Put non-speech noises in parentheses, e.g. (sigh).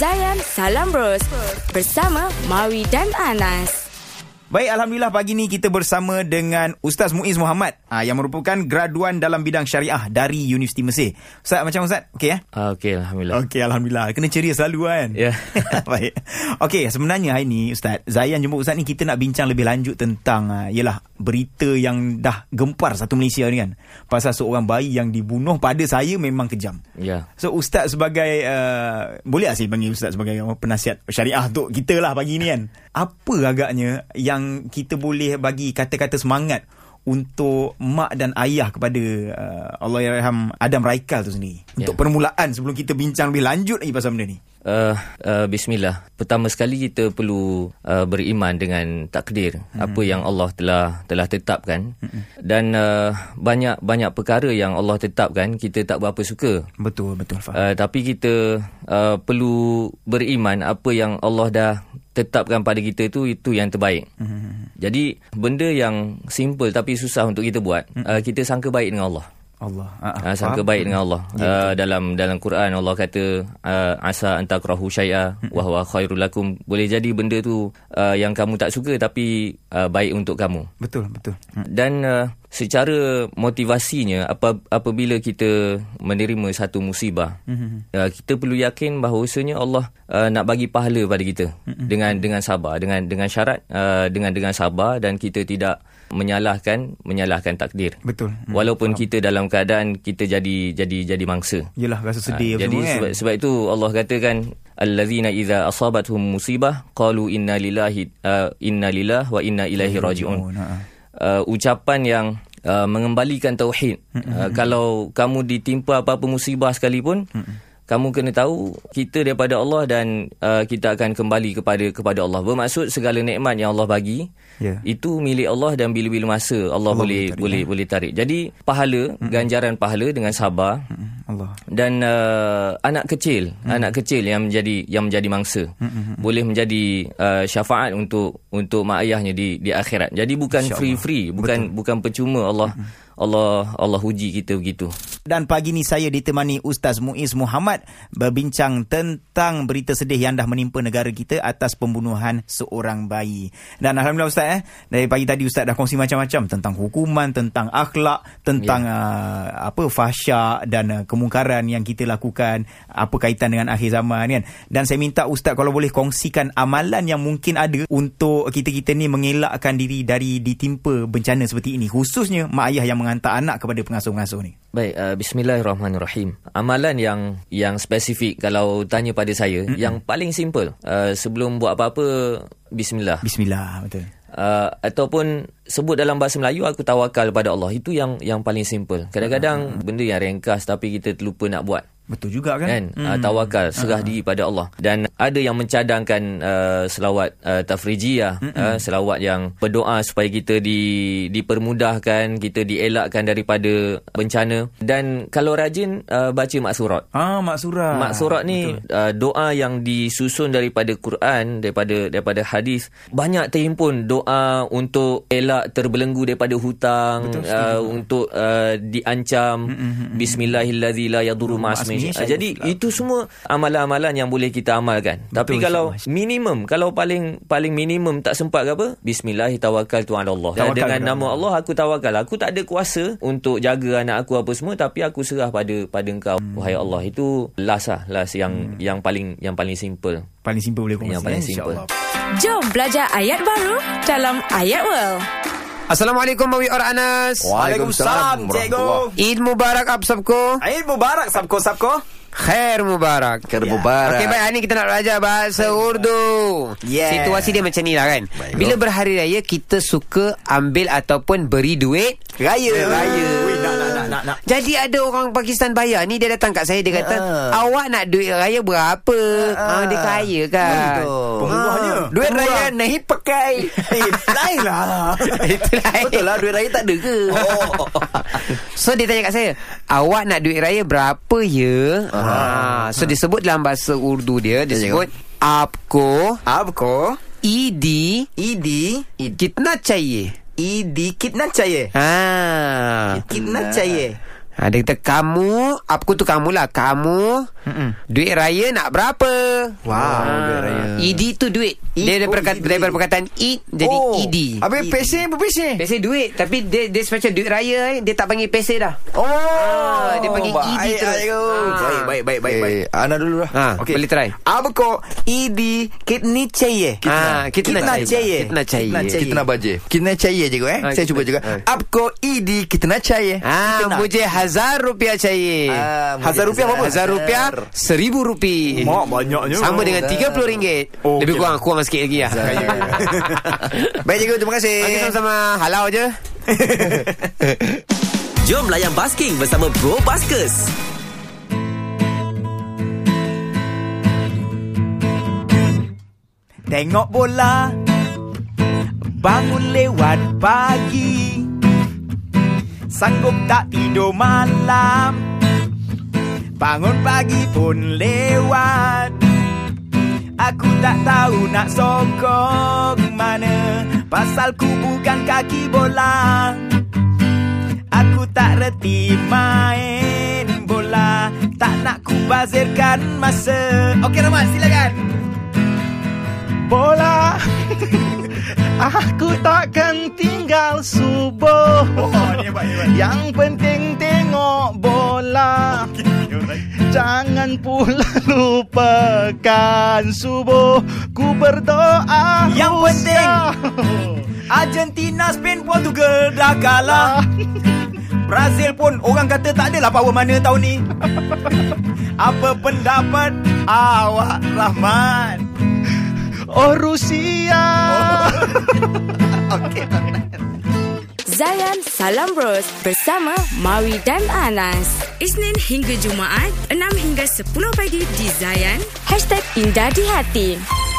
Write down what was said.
Zayan Salam Bros bersama Maui dan Anas. Baik, Alhamdulillah pagi ni kita bersama dengan Ustaz Muiz Muhammad aa, yang merupakan graduan dalam bidang syariah dari Universiti Mesir. Ustaz, macam Ustaz? Okey ya? Ah, Okey, Alhamdulillah. Okey, Alhamdulillah. Kena ceria selalu kan? Ya. (laughs) Baik. Okey, sebenarnya hari ni Ustaz, Zayan jemput Ustaz ni kita nak bincang lebih lanjut tentang uh, yalah berita yang dah gempar satu Malaysia ni kan. Pasal seorang bayi yang dibunuh pada saya memang kejam. Ya. So Ustaz sebagai uh, Boleh tak saya panggil Ustaz sebagai uh, penasihat syariah untuk kita lah pagi ni kan Apa agaknya yang kita boleh bagi kata-kata semangat untuk mak dan ayah kepada uh, Allah Yarham Adam Raikal tu sendiri Untuk Ya. permulaan sebelum kita bincang lebih lanjut lagi pasal benda ni Uh, uh, Bismillah. Pertama sekali kita perlu uh, beriman dengan takdir hmm. apa yang Allah telah telah tetapkan hmm. dan uh, banyak banyak perkara yang Allah tetapkan kita tak berapa suka. Betul, betul faham Uh, tapi kita uh, perlu beriman apa yang Allah dah tetapkan pada kita tu itu yang terbaik. Hmm. Jadi benda yang simple tapi susah untuk kita buat, hmm. uh, kita sangka baik dengan Allah. Allah ah, Uh, sangka baik dengan Allah. Uh, dalam dalam Quran Allah kata uh, asa antakrahu syai'a wa huwa khairul lakum. Boleh jadi benda tu uh, yang kamu tak suka tapi uh, baik untuk kamu. Betul, betul Hmm. Dan uh, secara motivasinya apa apabila kita menerima satu musibah mm-hmm. uh, kita perlu yakin bahawasanya Allah uh, nak bagi pahala pada kita mm-hmm. dengan dengan sabar dengan dengan syarat uh, dengan dengan sabar dan kita tidak menyalahkan menyalahkan takdir Betul Hmm. walaupun kita dalam keadaan kita jadi jadi jadi mangsa Yelah rasa sedih Ah, apa jadi semua kan sebab, sebab itu Allah katakan allazina idza asabatuhum musibah qalu inna lillahi uh, inna lillahi wa inna ilaihi rajiun Oh, nah. Uh, ucapan yang uh, mengembalikan tauhid. Uh, kalau kamu ditimpa apa-apa musibah sekalipun, kamu kena tahu kita daripada Allah dan uh, kita akan kembali kepada kepada Allah. Bermaksud segala nikmat yang Allah bagi Ya. itu milik Allah dan bila-bila masa Allah, Allah boleh boleh boleh boleh tarik. Jadi pahala, ganjaran pahala dengan sabar Allah dan uh, anak kecil hmm. anak kecil yang menjadi yang menjadi mangsa hmm. boleh menjadi uh, syafaat untuk untuk mak ayahnya di di akhirat jadi bukan free free bukan Betul. bukan percuma Allah hmm. Allah Allah uji kita begitu Dan pagi ni saya ditemani Ustaz Muiz Muhammad berbincang tentang berita sedih yang dah menimpa negara kita atas pembunuhan seorang bayi. Dan Alhamdulillah Ustaz eh, dari pagi tadi Ustaz dah kongsi macam-macam tentang hukuman, tentang akhlak, tentang yeah. uh, apa fahsyak dan uh, kemungkaran yang kita lakukan, apa kaitan dengan akhir zaman kan. Dan saya minta Ustaz kalau boleh kongsikan amalan yang mungkin ada untuk kita-kita ni mengelakkan diri dari ditimpa bencana seperti ini. Khususnya mak ayah yang menghantar anak kepada pengasuh-pengasuh ni. Baik, uh, bismillahirrahmanirrahim. Amalan yang yang spesifik kalau tanya pada saya, mm-hmm. yang paling simple, uh, sebelum buat apa-apa bismillah. Bismillah, betul. Uh, ataupun sebut dalam bahasa Melayu aku tawakal pada Allah. Itu yang yang paling simple. Kadang-kadang benda yang ringkas tapi kita terlupa nak buat. Betul juga kan? kan hmm. uh, tawakal serah diri pada Allah dan ada yang mencadangkan uh, selawat uh, tafrijiyah hmm. uh, selawat yang berdoa supaya kita di dipermudahkan kita dielakkan daripada bencana dan kalau rajin uh, baca maksurat Ah, mak surah. Maksurat ni uh, doa yang disusun daripada Quran, daripada daripada hadis. Banyak terhimpun doa untuk elak terbelenggu daripada hutang, Betul, uh, untuk uh, diancam la yadurru ma'asmihi. Ma'asmihi Uh, jadi itu semua amalan-amalan yang boleh kita amalkan. Tapi kalau insyaAllah. minimum, kalau paling paling minimum tak sempat ke apa? Bismillahirrahmanirrahim Allah. Tawakal Dengan nama Allah aku tawakal. Aku tak ada kuasa untuk jaga anak aku apa semua tapi aku serah pada pada engkau hmm. wahai Allah. Itu last lah, last yang hmm. yang paling yang paling simple. Paling simple boleh kongsi. Yang paling simple. Jom belajar ayat baru dalam Ayat World. Assalamualaikum Mawi और Anas Waalaikumsalam, cikgu. Eid मुबारक आप सबको Eid Mubarak sabko sabko. Khair mubarak Khair Ya. mubarak. Okey baik hari ni kita nak belajar bahasa Urdu Yeah. Situasi dia macam ni lah kan Bila berhari raya kita suka ambil ataupun beri duit Raya. Raya. Nak, nak, nak, nak, nak. Jadi ada orang Pakistan bayar ni Dia datang kat saya Dia kata Ah. Awak nak duit raya berapa ah, Dia kaya kan Pemurahnya. Duit raya naik pakai. (laughs) Eh, lain lah. (laughs) Itu lain Betul lah duit raya tak ada ke? (laughs) Oh. So dia tanya kat saya Awak nak duit raya berapa ya ha. So disebut dalam bahasa Urdu dia Dia Ya, sebut Apko Abko. Idi Idi. I dikit nak caya. Eh. Ah. Ha. Dikit nak caya. Eh. Ha, dia kata, kamu, aku tu kamulah. Kamu, Mm-mm. duit raya nak berapa? Wow, ah. duit raya. ED tu duit. E- dia daripada, oh, kata, daripada perkataan ID jadi oh. ED. Habis PC apa PC? PC duit. Tapi dia, dia special duit raya, eh, dia tak panggil PC dah. Oh, ah, dia panggil baik, ED terus. Baik, ah. baik, baik, baik, baik. Eh, Ana dulu lah. Ah, ha, okay. Boleh try. Apa kau ED kitni caya? Ha, ah, kitna caya. Kitna caya. Kitna. Kitna baje. Kitna caya je kau eh. Ah, Saya cuba juga. Apa kau ED kitna caya? Ha, buje has hazar rupiah cair. Ah, Hazar rupiah berapa? Hazar rupiah seribu rupiah Mak banyaknya. Sama dengan tiga puluh ringgit. Okay. Lebih kurang, kurang sikit lagi lah. (laughs) Baik cikgu, terima kasih. Okey sama-sama, halau je. (laughs) Jom layan basking bersama Bro Baskers. Tengok bola. Bangun lewat pagi. Sanggup tak tidur malam? Bangun pagi pun lewat. Aku tak tahu nak sokong mana. Pasal ku bukan kaki bola. Aku tak reti main bola. Tak nak ku bazirkan masa. Okey Rahmat silakan. Bola (laughs) Aku takkan tinggal subuh. Yang penting tengok bola. Jangan pula (laughs) lupakan subuh. Ku berdoa Yang penting. Argentina, Spain, Portugal dah kalah. (laughs) Brazil pun orang kata tak adalah power mana tahun ni. (laughs) Apa pendapat? Awak Rahman? Oh Rusia (laughs) Zayan Salam Bros bersama Maui dan Anas. Isnin hingga Jumaat, 6 hingga 10 pagi di Zayan. Hashtag Indah di Hati.